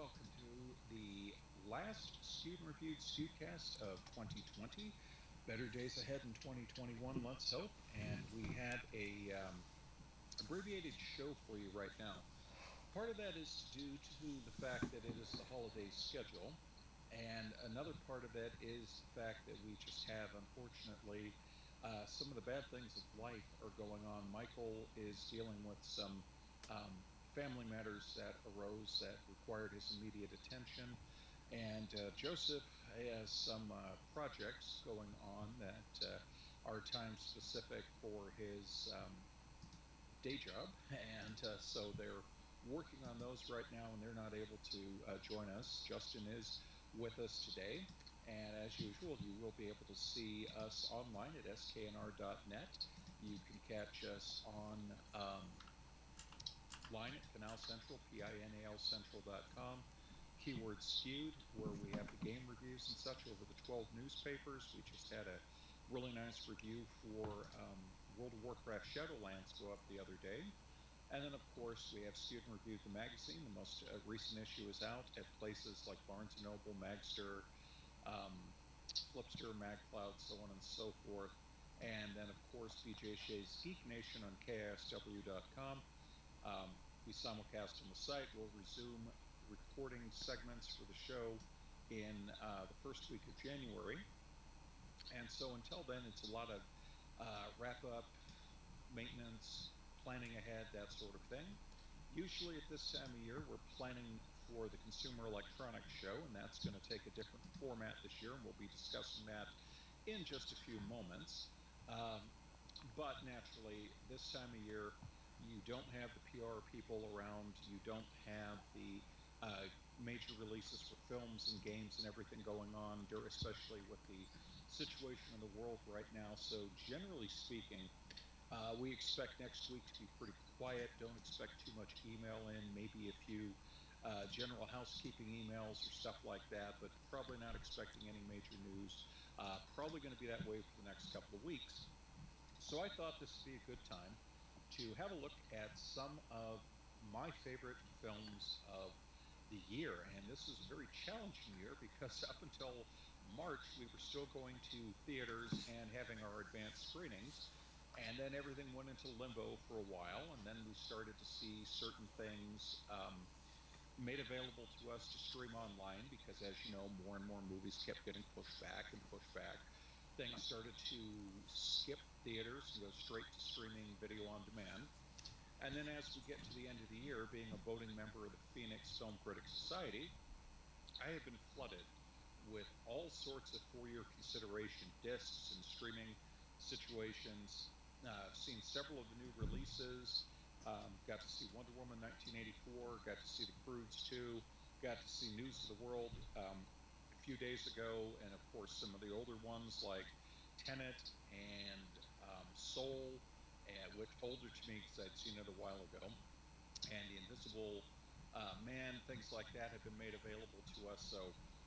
welcome to the last Skewed Reviewed Skewedcast of 2020. Better days ahead in 2021, let's hope. And we have a um, abbreviated show for you right now. Part of that is due to the fact that it is the holiday schedule, and another part of that is the fact that we just have, unfortunately, uh, some of the bad things of life are going on. Michael is dealing with some um, family matters that arose that required his immediate attention. And uh, Joseph has some uh, projects going on that uh, are time specific for his um, day job. And uh, so they're working on those right now, and they're not able to uh, join us. Justin is with us today. And as usual, you will be able to see us online at sknr.net. You can catch us on um, line at Pinal Central, P-I-N-A-L Central.com. Keyword skewed, where we have the game reviews and such over the 12 newspapers. We just had a really nice review for um, World of Warcraft Shadowlands go up the other day. And then, of course, we have Skewed and Reviewed the magazine. The most uh, recent issue is out at places like Barnes & Noble, Magzter, um, Flipster, MagCloud, so on and so forth. And then, of course, BJ Shea's Geek Nation on KISW.com. Um, we simulcast on the site. We'll resume recording segments for the show in uh, the first week of January. And so until then, it's a lot of uh, wrap up, maintenance, planning ahead, that sort of thing. Usually at this time of year, we're planning for the Consumer Electronics Show, and that's going to take a different format this year, and we'll be discussing that in just a few moments. Um, but naturally, this time of year, you don't have the PR people around, you don't have the uh, major releases for films and games and everything going on, especially with the situation in the world right now. So, generally speaking, uh, we expect next week to be pretty quiet. Don't expect too much email in, maybe a few uh, general housekeeping emails or stuff like that, but probably not expecting any major news. Uh, probably going to be that way for the next couple of weeks. So I thought this would be a good time to have a look at some of my favorite films of the year. And this was a very challenging year because up until March, we were still going to theaters and having our advanced screenings. And then everything went into limbo for a while. And then we started to see certain things um, made available to us to stream online because, as you know, more and more movies kept getting pushed back and pushed back things started to skip theaters and go straight to streaming video on demand. And then as we get to the end of the year, being a voting member of the Phoenix Film Critics Society, I have been flooded with all sorts of four-year consideration discs and streaming situations. Uh, I've seen several of the new releases. Um, got to see Wonder Woman 1984. Got to see The Croods 2. Got to see News of the World. Um, few days ago, and of course some of the older ones like Tenet and um, Soul, and which older to me because I'd seen it a while ago, and The Invisible uh, Man, things like that have been made available to us. So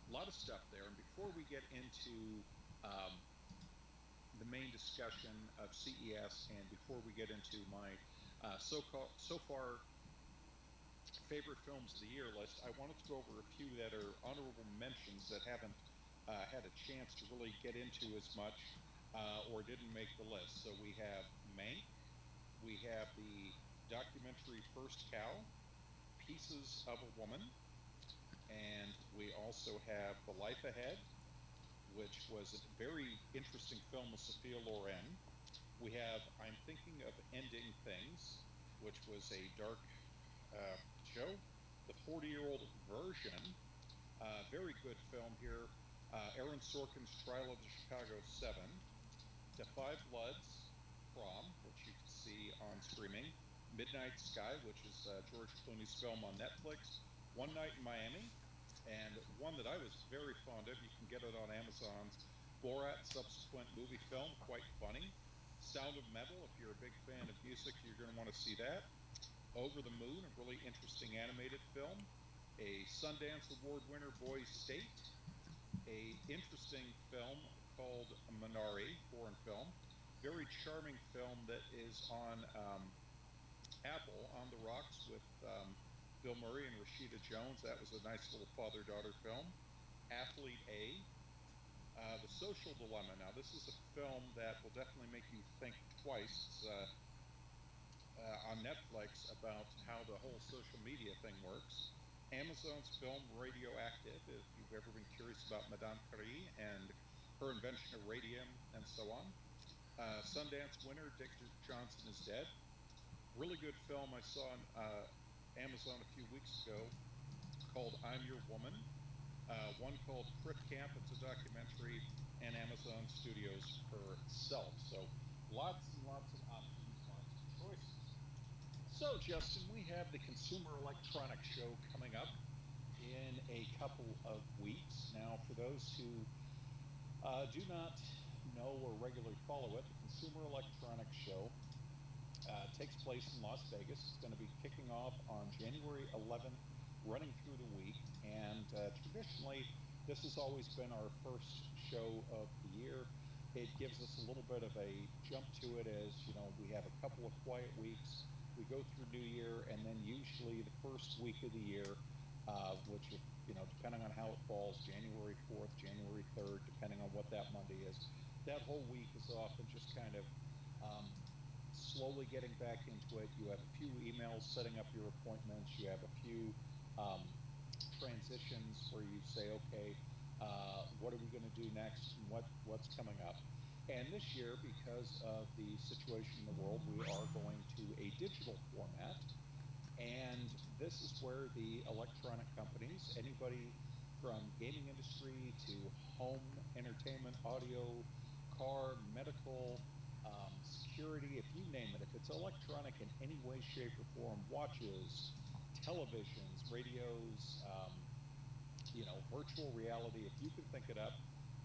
a lot of stuff there. And before we get into um, the main discussion of CES, and before we get into my uh, so so far favorite films of the year list, I wanted to go over a few that are honorable mentions that haven't uh, had a chance to really get into as much uh, or didn't make the list. So we have Mank, we have the documentary First Cow, Pieces of a Woman, and we also have The Life Ahead, which was a very interesting film with Sophia Loren. We have I'm Thinking of Ending Things, which was a dark uh, the 40 year old version. Uh, very good film here. Uh, Aaron Sorkin's Trial of the Chicago Seven, The Five Bloods, Prom, which you can see on streaming, Midnight Sky, which is uh, George Clooney's film on Netflix, One Night in Miami, and one that I was very fond of. You can get it on Amazon's Borat subsequent movie film, quite funny. Sound of Metal, if you're a big fan of music, you're going to want to see that. Over the Moon, a really interesting animated film, a Sundance Award winner, Boys State, a interesting film called Minari, foreign film, very charming film that is on um, Apple on the rocks with um, Bill Murray and Rashida Jones. That was a nice little father daughter film. Athlete A, uh, The Social Dilemma. Now, this is a film that will definitely make you think twice. It's uh, uh, on Netflix about how the whole social media thing works. Amazon's film Radioactive, if you've ever been curious about Madame Curie and her invention of radium and so on. Uh, Sundance winner Dick Johnson is dead. Really good film I saw on uh, Amazon a few weeks ago called I'm Your Woman. Uh, one called Crip Camp. It's a documentary, and Amazon Studios herself. So lots and lots of options. So, Justin, we have the Consumer Electronics Show coming up in a couple of weeks. Now, for those who uh, do not know or regularly follow it, the Consumer Electronics Show uh, takes place in Las Vegas. It's going to be kicking off on January 11th, running through the week. And uh, traditionally, this has always been our first show of the year. It gives us a little bit of a jump to it as, you know, we have a couple of quiet weeks. We go through New Year, and then usually the first week of the year, uh, which, you know, depending on how it falls, January 4th, January 3rd, depending on what that Monday is, that whole week is often just kind of um, slowly getting back into it. You have a few emails setting up your appointments. You have a few um, transitions where you say, okay, uh, what are we going to do next? And what what's coming up? And this year, because of the situation in the world, we are going to a digital format. And this is where the electronic companies, anybody from gaming industry to home entertainment, audio, car, medical, um, security, if you name it, if it's electronic in any way, shape, or form, watches, televisions, radios, um, you know, virtual reality, if you can think it up,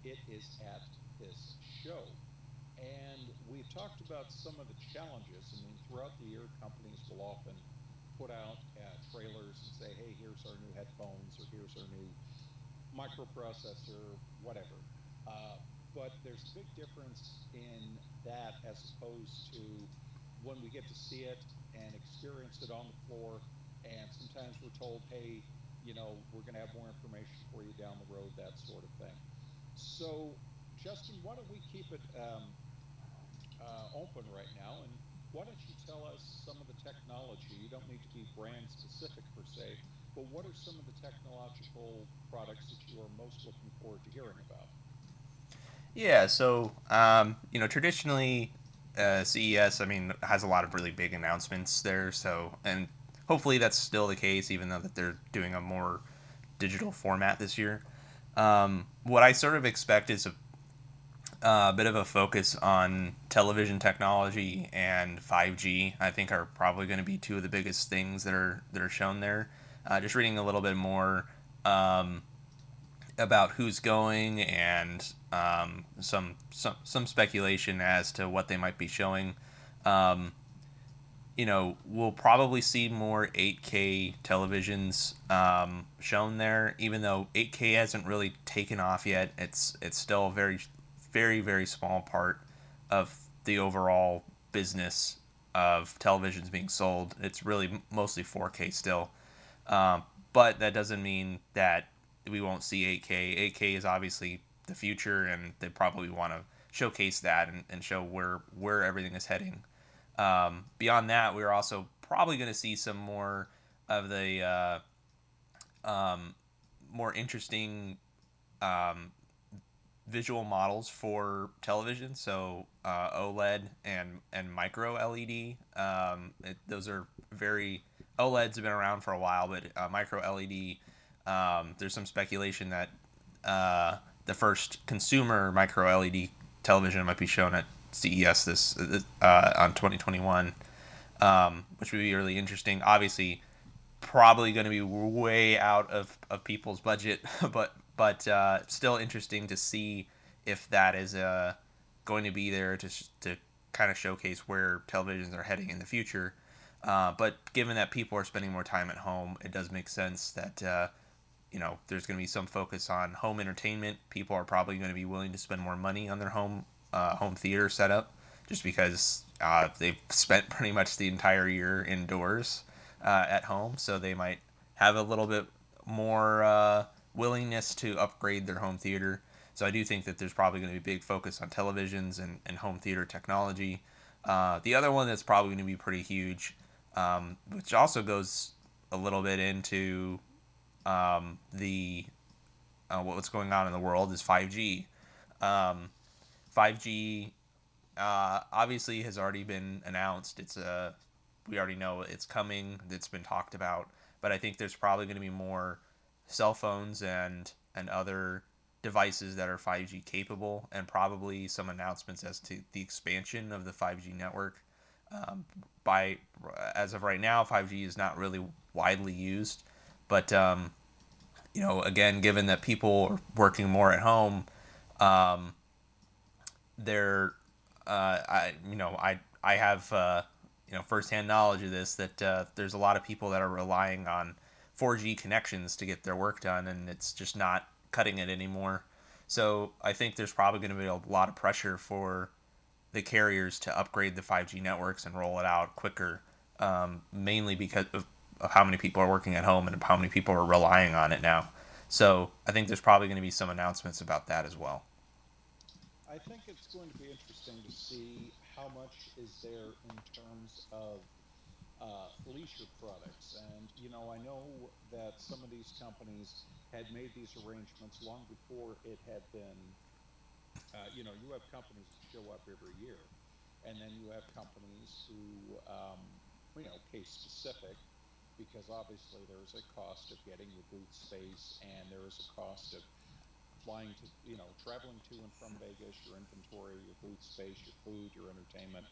it is at this show. And we've talked about some of the challenges. I mean, throughout the year, companies will often put out uh, trailers and say, hey, here's our new headphones, or here's our new microprocessor, whatever. Uh, but there's a big difference in that as opposed to when we get to see it and experience it on the floor. And sometimes we're told, hey, you know, we're going to have more information for you down the road, that sort of thing. So, Justin, why don't we keep it um, uh, open right now? And why don't you tell us some of the technology? You don't need to be brand specific per se, but what are some of the technological products that you are most looking forward to hearing about? Yeah, so um, you know, traditionally, uh, CES, I mean, has a lot of really big announcements there. So, and hopefully that's still the case, even though that they're doing a more digital format this year. Um, what I sort of expect is a, a bit of a focus on television technology and 5G. I think are probably going to be two of the biggest things that are that are shown there. Uh, just reading a little bit more. Um, about who's going and um, some some some speculation as to what they might be showing. Um, you know, we'll probably see more 8K televisions um, shown there, even though 8K hasn't really taken off yet. It's it's still very very very small part of the overall business of televisions being sold. It's really mostly 4K still. Um, but that doesn't mean that we won't see 8K. 8K is obviously the future, and they probably want to showcase that and, and show where where everything is heading. Um, beyond that, we're also probably going to see some more of the uh, um, more interesting um, visual models for television. So uh, OLED and and micro LED. Um, it, those are very OLEDs have been around for a while, but uh, micro LED. Um, there's some speculation that uh, the first consumer micro LED television might be shown at CES this uh, on 2021, um, which would be really interesting. Obviously, probably going to be way out of, of people's budget, but but uh, still interesting to see if that is uh, going to be there to to kind of showcase where televisions are heading in the future. Uh, but given that people are spending more time at home, it does make sense that uh, you know there's going to be some focus on home entertainment. People are probably going to be willing to spend more money on their home uh, home theater setup just because uh, they've spent pretty much the entire year indoors uh, at home, so they might have a little bit more uh, willingness to upgrade their home theater. So I do think that there's probably going to be a big focus on televisions and, and home theater technology. Uh, the other one that's probably going to be pretty huge, um, which also goes a little bit into um, the uh, what's going on in the world, is 5G. Um, 5G uh, obviously has already been announced. It's a uh, we already know it's coming. It's been talked about, but I think there's probably going to be more cell phones and and other devices that are 5G capable, and probably some announcements as to the expansion of the 5G network. Um, by as of right now, 5G is not really widely used, but um, you know, again, given that people are working more at home, um, they're uh, I you know I I have uh, you know firsthand knowledge of this that uh, there's a lot of people that are relying on 4G connections to get their work done, and it's just not cutting it anymore. So I think there's probably going to be a lot of pressure for the carriers to upgrade the 5G networks and roll it out quicker, um, mainly because of, of how many people are working at home and how many people are relying on it now. So I think there's probably going to be some announcements about that as well. I think it's going to be interesting to see how much is there in terms of uh, leisure products. And, you know, I know that some of these companies had made these arrangements long before it had been, uh, you know, you have companies that show up every year, and then you have companies who, um, you know, case specific, because obviously there is a cost of getting your booth space and there is a cost of flying to, you know, traveling to and from Vegas, your inventory, your booth space, your food, your entertainment,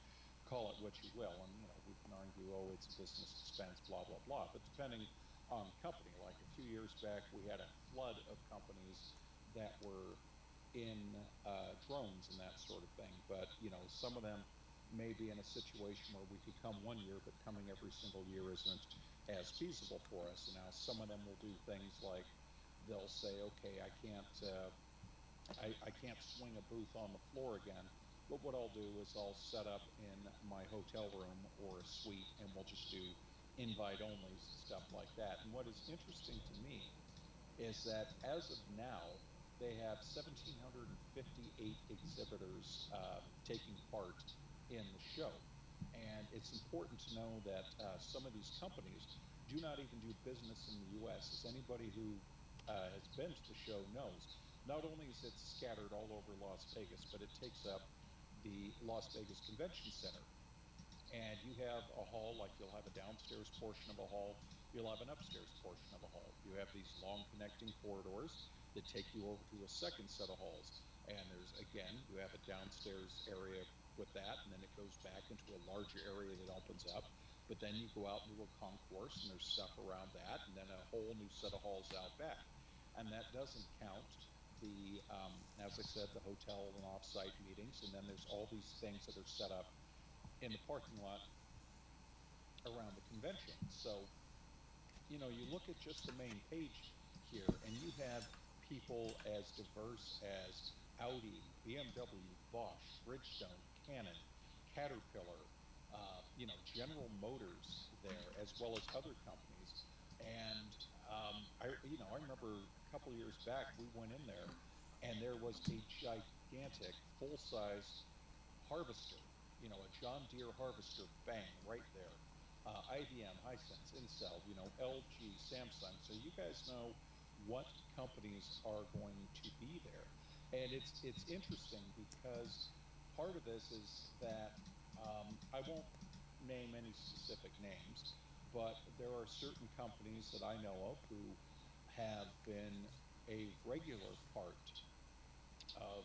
call it what you will. And, you know, we can argue, oh, it's a business expense, blah, blah, blah. But depending on company, like a few years back, we had a flood of companies that were in uh, drones and that sort of thing. But, you know, some of them may be in a situation where we could come one year, but coming every single year isn't as feasible for us. And now some of them will do things like they'll say, okay, I can't, uh, I, I can't swing a booth on the floor again. But what I'll do is I'll set up in my hotel room or a suite and we'll just do invite only stuff like that. And what is interesting to me is that as of now, they have 1,758 exhibitors uh, taking part in the show. And it's important to know that uh, some of these companies do not even do business in the US. As anybody who uh, has been to the show knows, not only is it scattered all over Las Vegas, but it takes up the Las Vegas Convention Center. And you have a hall like you'll have a downstairs portion of a hall you'll have an upstairs portion of a hall. You have these long connecting corridors that take you over to a second set of halls. And there's again you have a downstairs area with that and then it goes back into a larger area that opens up. But then you go out into a concourse and there's stuff around that and then a whole new set of halls out back. And that doesn't count the um, as i said the hotel and off-site meetings and then there's all these things that are set up in the parking lot around the convention. So, you know, you look at just the main page here and you have people as diverse as Audi, BMW, Bosch, Bridgestone, Canon, Caterpillar, uh, you know, General Motors there, as well as other companies. And um, I, you know, I remember couple years back we went in there, and there was a gigantic full-size Harvester, you know, a John Deere Harvester Bang right there. Uh, IBM, Hisense, Intel, you know, LG, Samsung. So you guys know what companies are going to be there, and it's it's interesting because part of this is that um, I won't name any specific names, but there are certain companies that I know of who have been a regular part of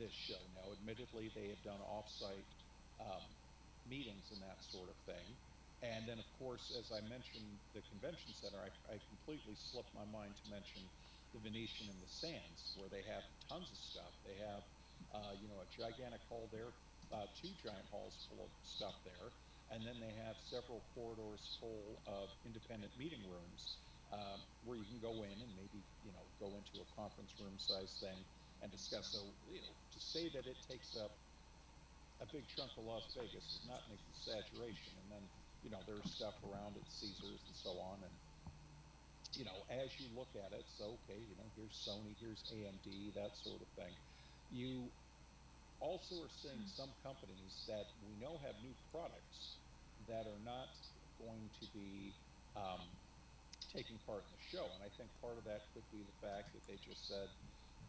this show. Now, admittedly, they have done offsite um, meetings and that sort of thing. And then, of course, as I mentioned, the convention center, I, I completely slipped my mind to mention the Venetian and the Sands, where they have tons of stuff. They have, uh, you know, a gigantic hall there, uh, two giant halls full of stuff there, and then they have several corridors full of independent meeting rooms um, where you can go in and maybe, you know, go into a conference room size thing and discuss. So, you know, to say that it takes up a big chunk of Las Vegas is not an exaggeration. And then, you know, there's stuff around at Caesars and so on. And you know, as you look at it, so okay, you know, here's Sony, here's AMD, that sort of thing. You also are seeing some companies that we know have new products that are not going to be um, taking part in the show. And I think part of that could be the fact that they just said,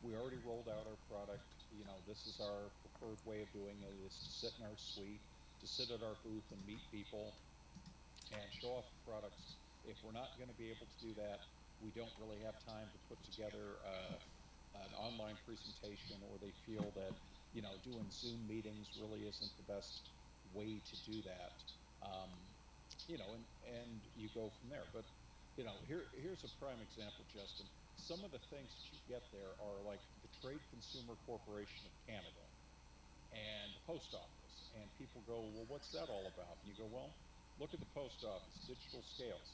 we already rolled out our product. You know, this is our preferred way of doing it is to sit in our suite, to sit at our booth and meet people and show off the products. If we're not going to be able to do that, we don't really have time to put together uh, an online presentation, or they feel that you know doing Zoom meetings really isn't the best way to do that. Um, you know, and and you go from there. But you know, here here's a prime example, Justin. Some of the things that you get there are like the Trade Consumer Corporation of Canada and the post office. And people go, well, what's that all about? And you go, well, look at the post office, digital scales,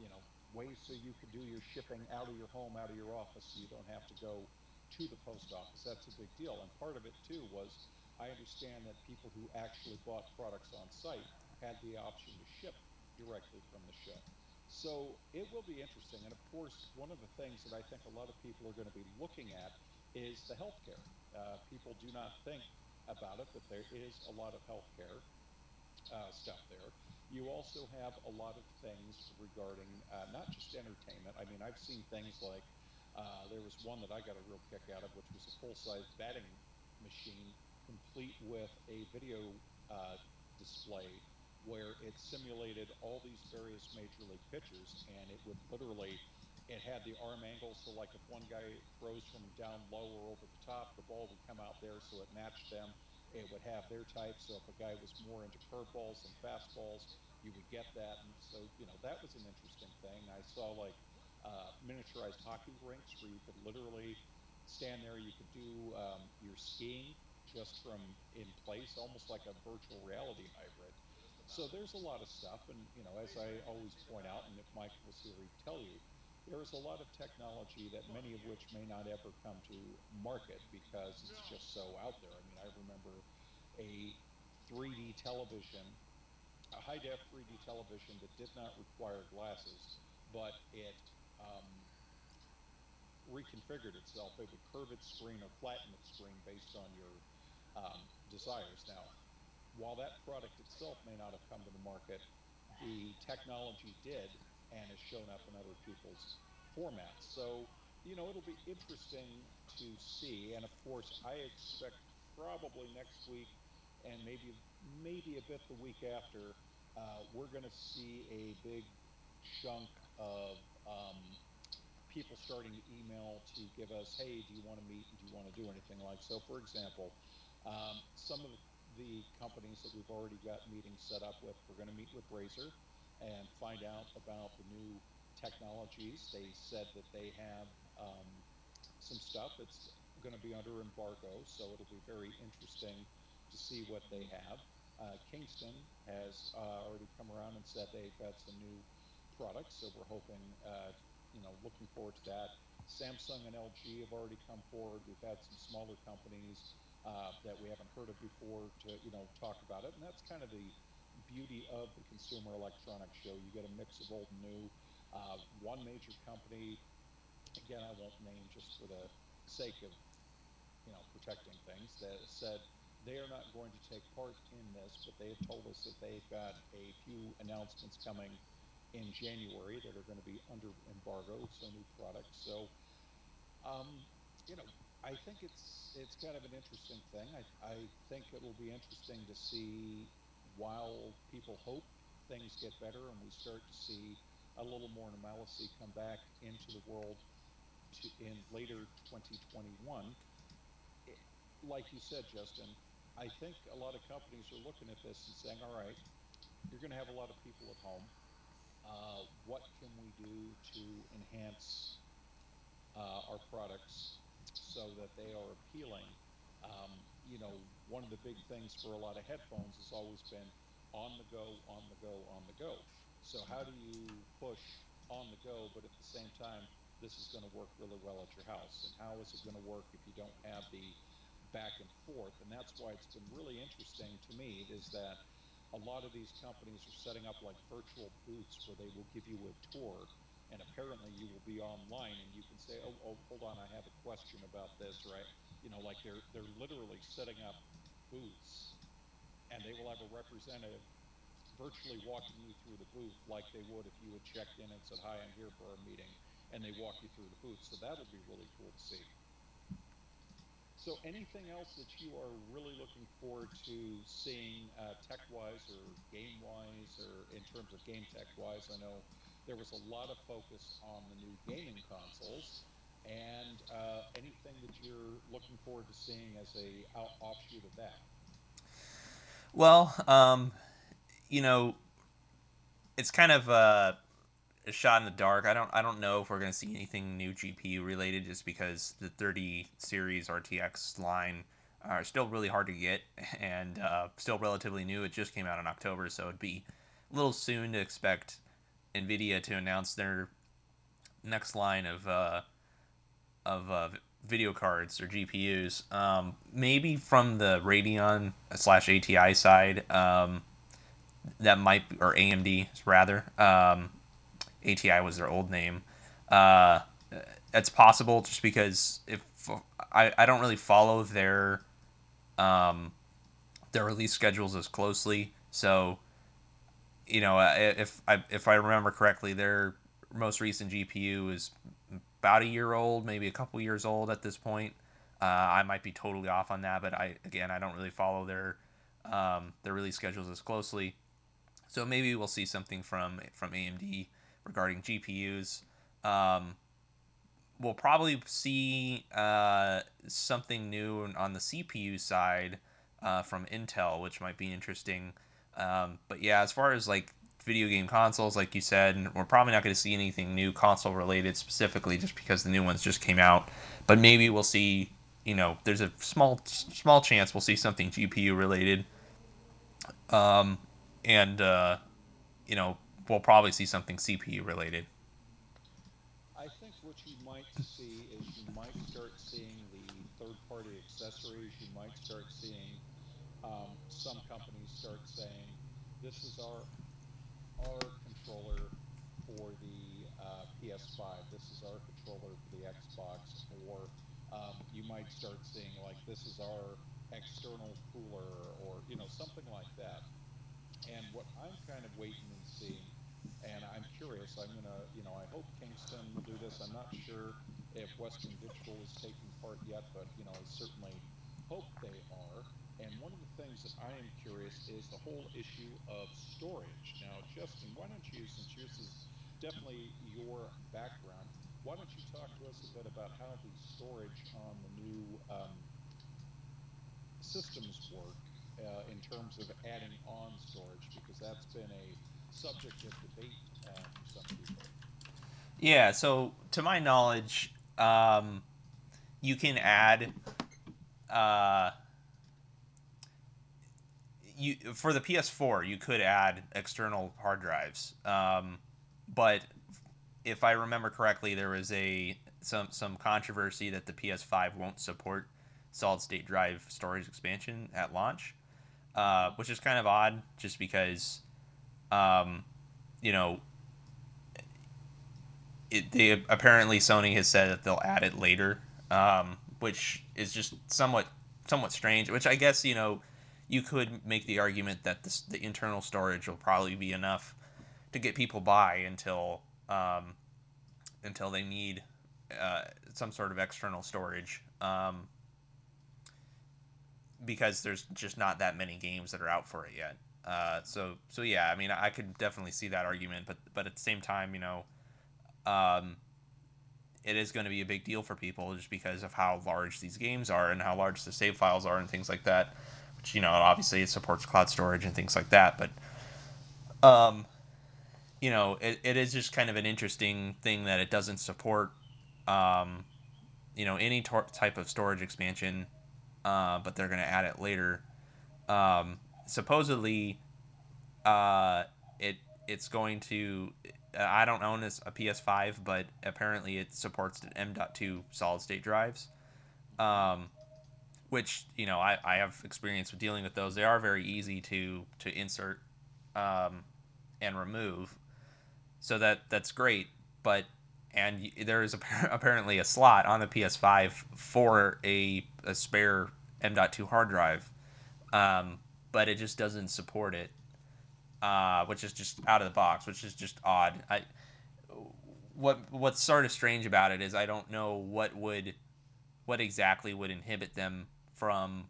you know, ways so you could do your shipping out of your home, out of your office, so you don't have to go to the post office. That's a big deal. And part of it too was I understand that people who actually bought products on site had the option to ship directly from the show. So it will be interesting. And of course, one of the things that I think a lot of people are going to be looking at is the healthcare. Uh, people do not think about it, but there is a lot of healthcare uh, stuff there. You also have a lot of things regarding uh, not just entertainment. I mean, I've seen things like uh, there was one that I got a real kick out of, which was a full size batting machine, complete with a video uh, display where it simulated all these various major league pitchers and it would literally it had the arm angle so like if one guy throws from down low or over the top the ball would come out there so it matched them it would have their type. So if a guy was more into curveballs and fastballs, you would get that. And so, you know, that was an interesting thing. I saw like uh, miniaturized hockey rinks where you could literally stand there. You could do um, your skiing just from in place, almost like a virtual reality hybrid. So there's a lot of stuff. And, you know, as I always point out, and if Mike was here, he'd tell you, there is a lot of technology that many of which may not ever come to market because it's just so out there. I mean, I remember a 3D television, a high def 3D television that did not require glasses, but it um, reconfigured itself. It would curve its screen or flatten its screen based on your um, desires. Now, while that product itself may not have come to the market, the technology did and has shown up in other people's formats. So, you know, it'll be interesting to see. And of course, I expect probably next week and maybe maybe a bit the week after, uh, we're going to see a big chunk of um, people starting to email to give us, hey, do you want to meet do you want to do anything like so? For example, um, some of the, the companies that we've already got meetings set up with, we're going to meet with Razer and find out about the new technologies. They said that they have um, some stuff that's going to be under embargo, so it'll be very interesting to see what they have. Uh, Kingston has uh, already come around and said they've got some new products, so we're hoping uh, you know, looking forward to that. Samsung and LG have already come forward. We've had some smaller companies that we haven't heard of before to, you know, talk about it. And that's kind of the beauty of the Consumer Electronics Show. You get a mix of old and new. Uh, one major company, again, I won't name just for the sake of, you know, protecting things, that said they are not going to take part in this, but they have told us that they've got a few announcements coming in January that are going to be under embargo, so new products. So, um, you know, I think it's it's kind of an interesting thing. I I think it'll be interesting to see while people hope things get better and we start to see a little more normalcy come back into the world to in later 2021. It, like you said, Justin, I think a lot of companies are looking at this and saying, all right, you're going to have a lot of people at home uh, what can we do to enhance uh, our products so that they are appealing? Um, you know, one of the big things for a lot of headphones has always been on the go, on the go, on the go. So, how do you push on the go, but at the same time, this is going to work really well at your house? And how is it going to work if you don't have the back and forth? And that's why it's been really interesting to me is that a lot of these companies are setting up like virtual booths where they will give you a tour and apparently you will be online and you can say, "Oh, oh, hold on, I have a question about this," right? You know, like they're they're literally setting up booths and they will have a representative virtually walking you through the booth like they would if you had checked in and said, "Hi, I'm here for a meeting," and they walk you through the booth. So that'll be really cool to see. So, anything else that you are really looking forward to seeing uh, tech wise or game wise or in terms of game tech wise? I know there was a lot of focus on the new gaming consoles. And uh, anything that you're looking forward to seeing as a out- offshoot of that? Well, um, you know, it's kind of uh, a shot in the dark. I don't I don't know if we're going to see anything new GPU related just because the 30 series RTX line are still really hard to get and uh, still relatively new. It just came out in October, so it'd be a little soon to expect Nvidia to announce their next line of uh, of uh, video cards or GPUs. Um, maybe from the Radeon slash ATI side, um, that might be, or AMD rather. Um, ATI was their old name. Uh, it's possible just because if I, I don't really follow their um, their release schedules as closely, so you know if I if I remember correctly, their most recent GPU is about a year old, maybe a couple years old at this point. Uh, I might be totally off on that, but I again I don't really follow their um, their release schedules as closely. So maybe we'll see something from from AMD regarding GPUs. Um, we'll probably see uh, something new on the CPU side uh, from Intel, which might be interesting. Um, but yeah, as far as like video game consoles, like you said, we're probably not going to see anything new console related specifically, just because the new ones just came out. But maybe we'll see. You know, there's a small small chance we'll see something GPU related. Um, and uh, you know, we'll probably see something CPU related. I think what you might see is you might start seeing the third party accessories. You might start seeing um, some companies start saying, this is our our controller for the uh, PS5. This is our controller for the Xbox. Or um, you might start seeing like this is our external cooler, or you know something like that. And what I'm kind of waiting and seeing, and I'm curious, I'm to, you know, I hope Kingston will do this. I'm not sure if Western Digital is taking part yet, but, you know, I certainly hope they are. And one of the things that I am curious is the whole issue of storage. Now, Justin, why don't you, since yours is definitely your background, why don't you talk to us a bit about how the storage on the new um, systems work uh, in terms of adding on storage because that's been a subject of debate uh, for some people. Yeah, so to my knowledge, um, you can add uh, you for the PS4 you could add external hard drives, um, but if I remember correctly, there was a some some controversy that the PS5 won't support solid state drive storage expansion at launch, uh, which is kind of odd, just because um, you know it, they apparently Sony has said that they'll add it later, um, which is just somewhat somewhat strange. Which I guess you know you could make the argument that this, the internal storage will probably be enough to get people by until um, until they need uh, some sort of external storage. Um, because there's just not that many games that are out for it yet. Uh, so so yeah, I mean I could definitely see that argument, but but at the same time, you know, um, it is going to be a big deal for people just because of how large these games are and how large the save files are and things like that. Which you know, obviously it supports cloud storage and things like that, but um, you know, it, it is just kind of an interesting thing that it doesn't support um, you know any tor- type of storage expansion, uh, but they're going to add it later. Um, supposedly, uh, it it's going to. I don't own this, a PS5, but apparently it supports M.2 solid state drives. um, which you know I, I have experience with dealing with those. They are very easy to to insert um, and remove, so that that's great. but and there is apparently a slot on the PS5 for a, a spare M.2 hard drive, um, but it just doesn't support it, uh, which is just out of the box, which is just odd. I what what's sort of strange about it is I don't know what would what exactly would inhibit them from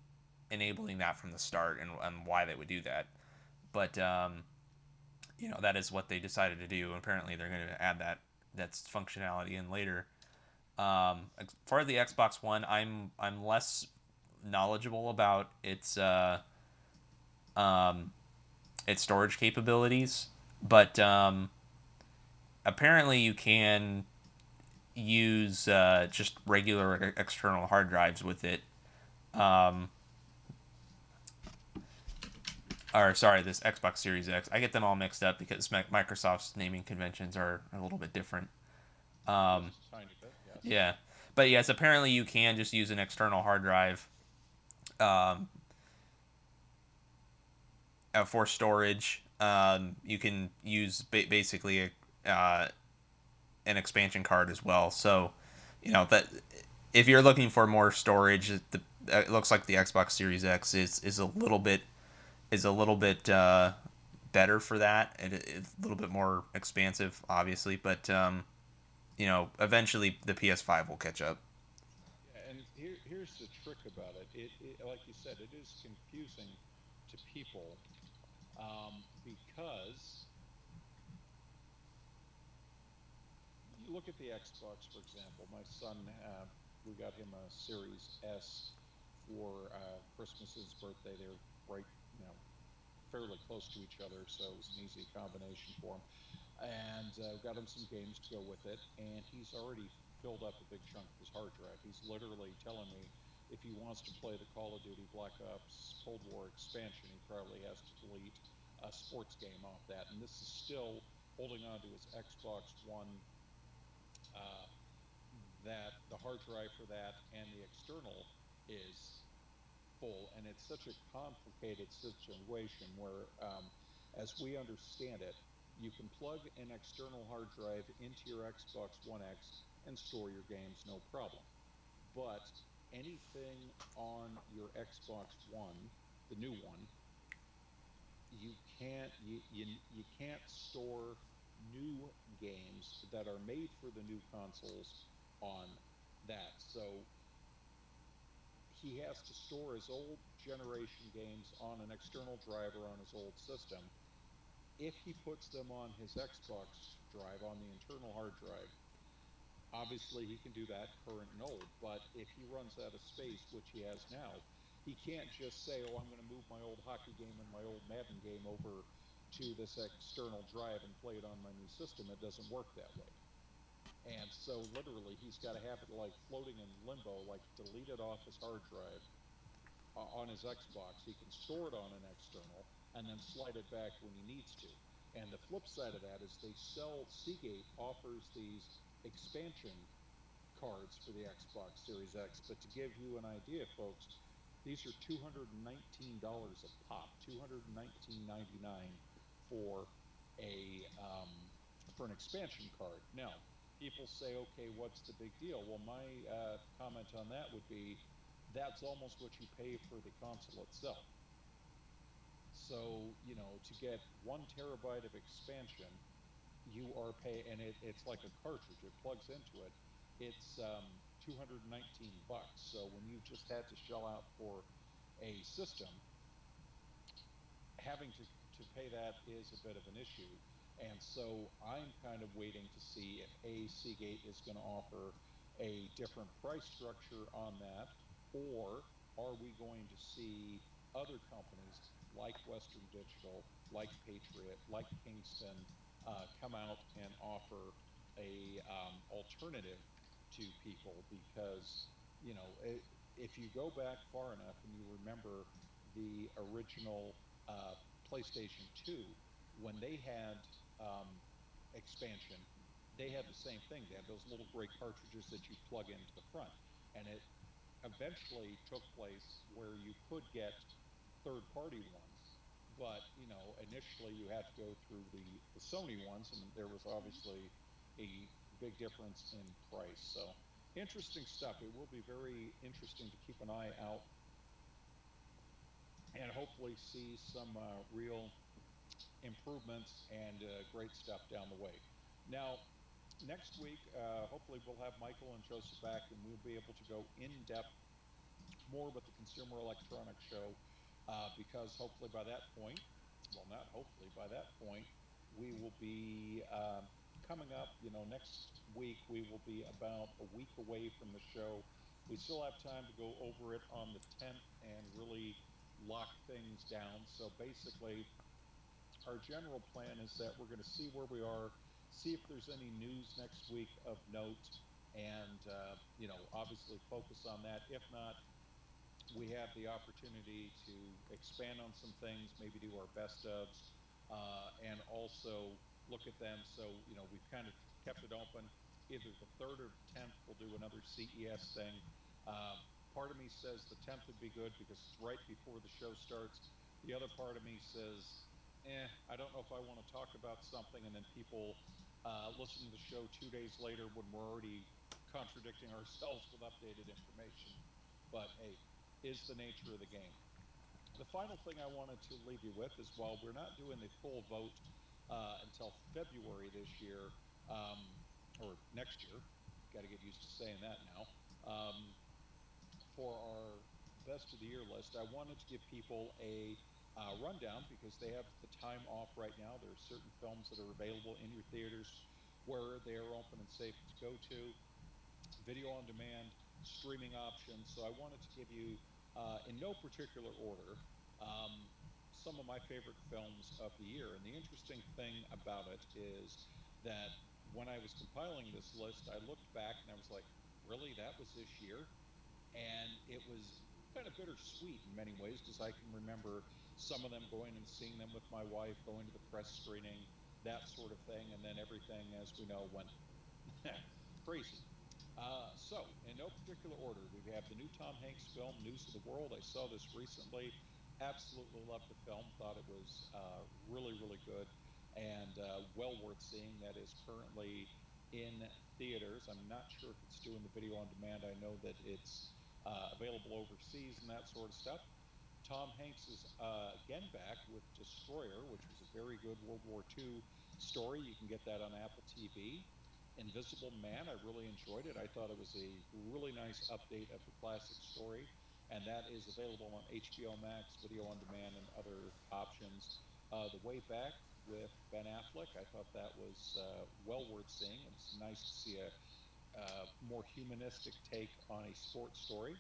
enabling that from the start and, and why they would do that. But um, you know that is what they decided to do. Apparently, they're going to add that that's functionality in later. Um, for the Xbox One, I'm I'm less knowledgeable about its uh, um, its storage capabilities, but um, apparently you can use uh, just regular external hard drives with it. Um, or sorry, this Xbox Series X. I get them all mixed up because Microsoft's naming conventions are a little bit different. Um, Just a tiny bit, yes. yeah, but yes, apparently you can just use an external hard drive um, uh, for storage. Um, you can use ba- basically a, uh, an expansion card as well. So, you know that if you're looking for more storage, the, it looks like the Xbox Series X is is a little bit is a little bit uh, better for that. It, it's a little bit more expansive, obviously, but um, you know, eventually the PS5 will catch up. Yeah, and here here's the trick about it. It, it like you said, it is confusing to people um, because you look at the Xbox, for example. My son, uh, we got him a Series S for uh, Christmas and his birthday. They're right, you know, fairly close to each other, so it was an easy combination for him. And uh, got him some games to go with it, and he's already filled up a big chunk of his hard drive. He's literally telling me if he wants to play the Call of Duty Black Ops Cold War expansion, he probably has to delete a sports game off that. And this is still holding on to his Xbox One uh, that the hard drive for that and the external is And it's such a complicated situation where, um, as we understand it, you can plug an external hard drive into your Xbox One X and store your games no problem. But anything on your Xbox One, the new one, you can't you, you you can't store new games that are made for the new consoles on that. So he has to store his old generation games on an external driver on his old system. If he puts them on his Xbox drive on the internal hard drive, obviously he can do that current and old, but if he runs out of space, which he has now, he can't just say, "Oh, I'm going to move my old hockey game and my old Madden game over to this external drive and play it on my new system." It doesn't work that way. And so literally he's got to have it like floating in limbo, like deleted off his hard drive on his Xbox. He can store it on an external and then slide it back when he needs to. And the flip side of that is they sell Seagate offers these expansion cards for the Xbox Series X. But to give you an idea, folks, these are $219 a pop, $219.99 for a um, for an expansion card. Now, people say, okay, what's the big deal? Well, my uh, comment on that would be that's almost what you pay for the console itself. So, you know, to get one terabyte of expansion, you are pay and it, it's like a cartridge. It plugs into it. It's um, 219 bucks. So when you've just had to shell out for a system, having to to pay that is a bit of an issue. And so I'm kind of waiting to see if A, Seagate is going to offer a different price structure on that, or are we going to see other companies like Western Digital, like Patriot, like Kingston uh, come out and offer a um, alternative to people? Because you know if you go back far enough and you remember the original uh, PlayStation 2, when they had um, expansion, they had the same thing. They had those little gray cartridges that you plug into the front. And it eventually took place where you could get third party ones. But, you know, initially you had to go through the, the Sony ones, and there was obviously a big difference in price. So interesting stuff. It will be very interesting to keep an eye out and hopefully see some uh, real improvements and uh, great stuff down the way. Now, next week, uh, hopefully, we'll have Michael and Joseph back and we'll be able to go in depth more with the Consumer Electronics Show uh, because hopefully by that point, well, not hopefully, by that point, we will be um, coming up. You know, next week we will be about a week away from the show. We still have time to go over it on the 10th and really lock things down. So basically, our general plan is that we're going to see where we are, see if there's any news next week of note, and uh, you know, obviously focus on that. If not, we have the opportunity to expand on some things, maybe do our best ofs, uh, and also look at them. So, you know, we've kind of kept it open. Either the third or 10th, we'll do another CES thing. Um, part of me says the 10th would be good because it's right before the show starts. The other part of me says, eh, I don't know if I want to talk about something and then people uh, listen to the show two days later when we're already contradicting ourselves with updated information. But hey, is the nature of the game. The final thing I wanted to leave you with is while we're not doing the full vote uh, until February this year, um, or next year, got to get used to saying that now, um, for our best of the year list, I wanted to give people a rundown because they have the time off right now. There are certain films that are available in your theaters where they are open and safe to go to video on demand, streaming options. So I wanted to give you, uh, in no particular order, um, some of my favorite films of the year. And the interesting thing about it is that when I was compiling this list, I looked back and I was like, really, that was this year? And it was kind of bittersweet in many ways because I can remember some of them going and seeing them with my wife, going to the press screening, that sort of thing. And then everything, as we know, went crazy. Uh, so, in no particular order, we have the new Tom Hanks film, News of the World. I saw this recently. Absolutely loved the film. Thought it was uh, really, really good and uh, well worth seeing. That is currently in theaters. I'm not sure if it's doing the video on demand. I know that it's uh, available overseas and that sort of stuff. Tom Hanks is uh, again back with Destroyer, which was a very good World War II story. You can get that on Apple TV. Invisible Man, I really enjoyed it. I thought it was a really nice update of the classic story, and that is available on HBO Max, video on demand, and other options. Uh, the Way Back with Ben Affleck, I thought that was uh, well worth seeing. It's nice to see a, uh more humanistic take on a sports story.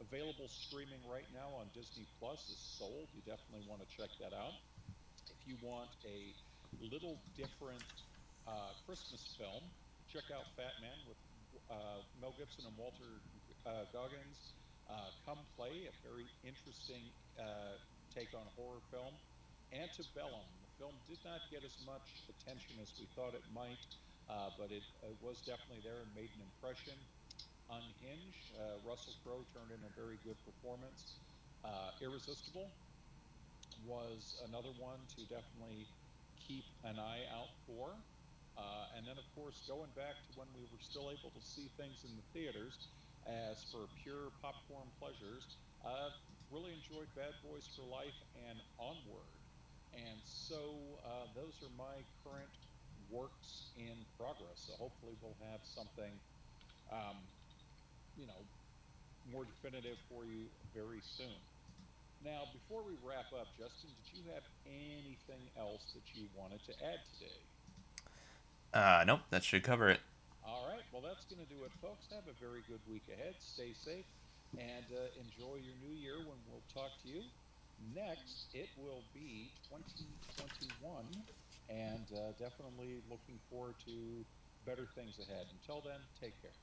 Available streaming right now on Disney Plus is Soul. You definitely want to check that out if you want a little different uh, Christmas film, check out Fat Man with uh, Mel Gibson and Walton uh, Goggins. Uh, Come Play, a very interesting uh, take on a horror film. Antebellum, the film did not get as much attention as we thought it might, uh, but it, it, was definitely there and made an impression. Unhinged, uh, Russell Crowe turned in a very good performance. Irresistible, was another one to definitely keep an eye out for. Uh, and then, of course, going back to when we were still able to see things in the theaters as for pure popcorn pleasures, uh, really enjoyed Bad Boys for Life and Onward. And so uh, those are my current works in progress. So hopefully we'll have something, um, you know, more definitive for you very soon. Now, before we wrap up, Justin, did you have anything else that you wanted to add today? Uh, nope, that should cover it. All right. Well, that's going to do it, folks. Have a very good week ahead. Stay safe and uh, enjoy your new year when we'll talk to you. Next, it will be 2021, and uh, definitely looking forward to better things ahead. Until then, take care.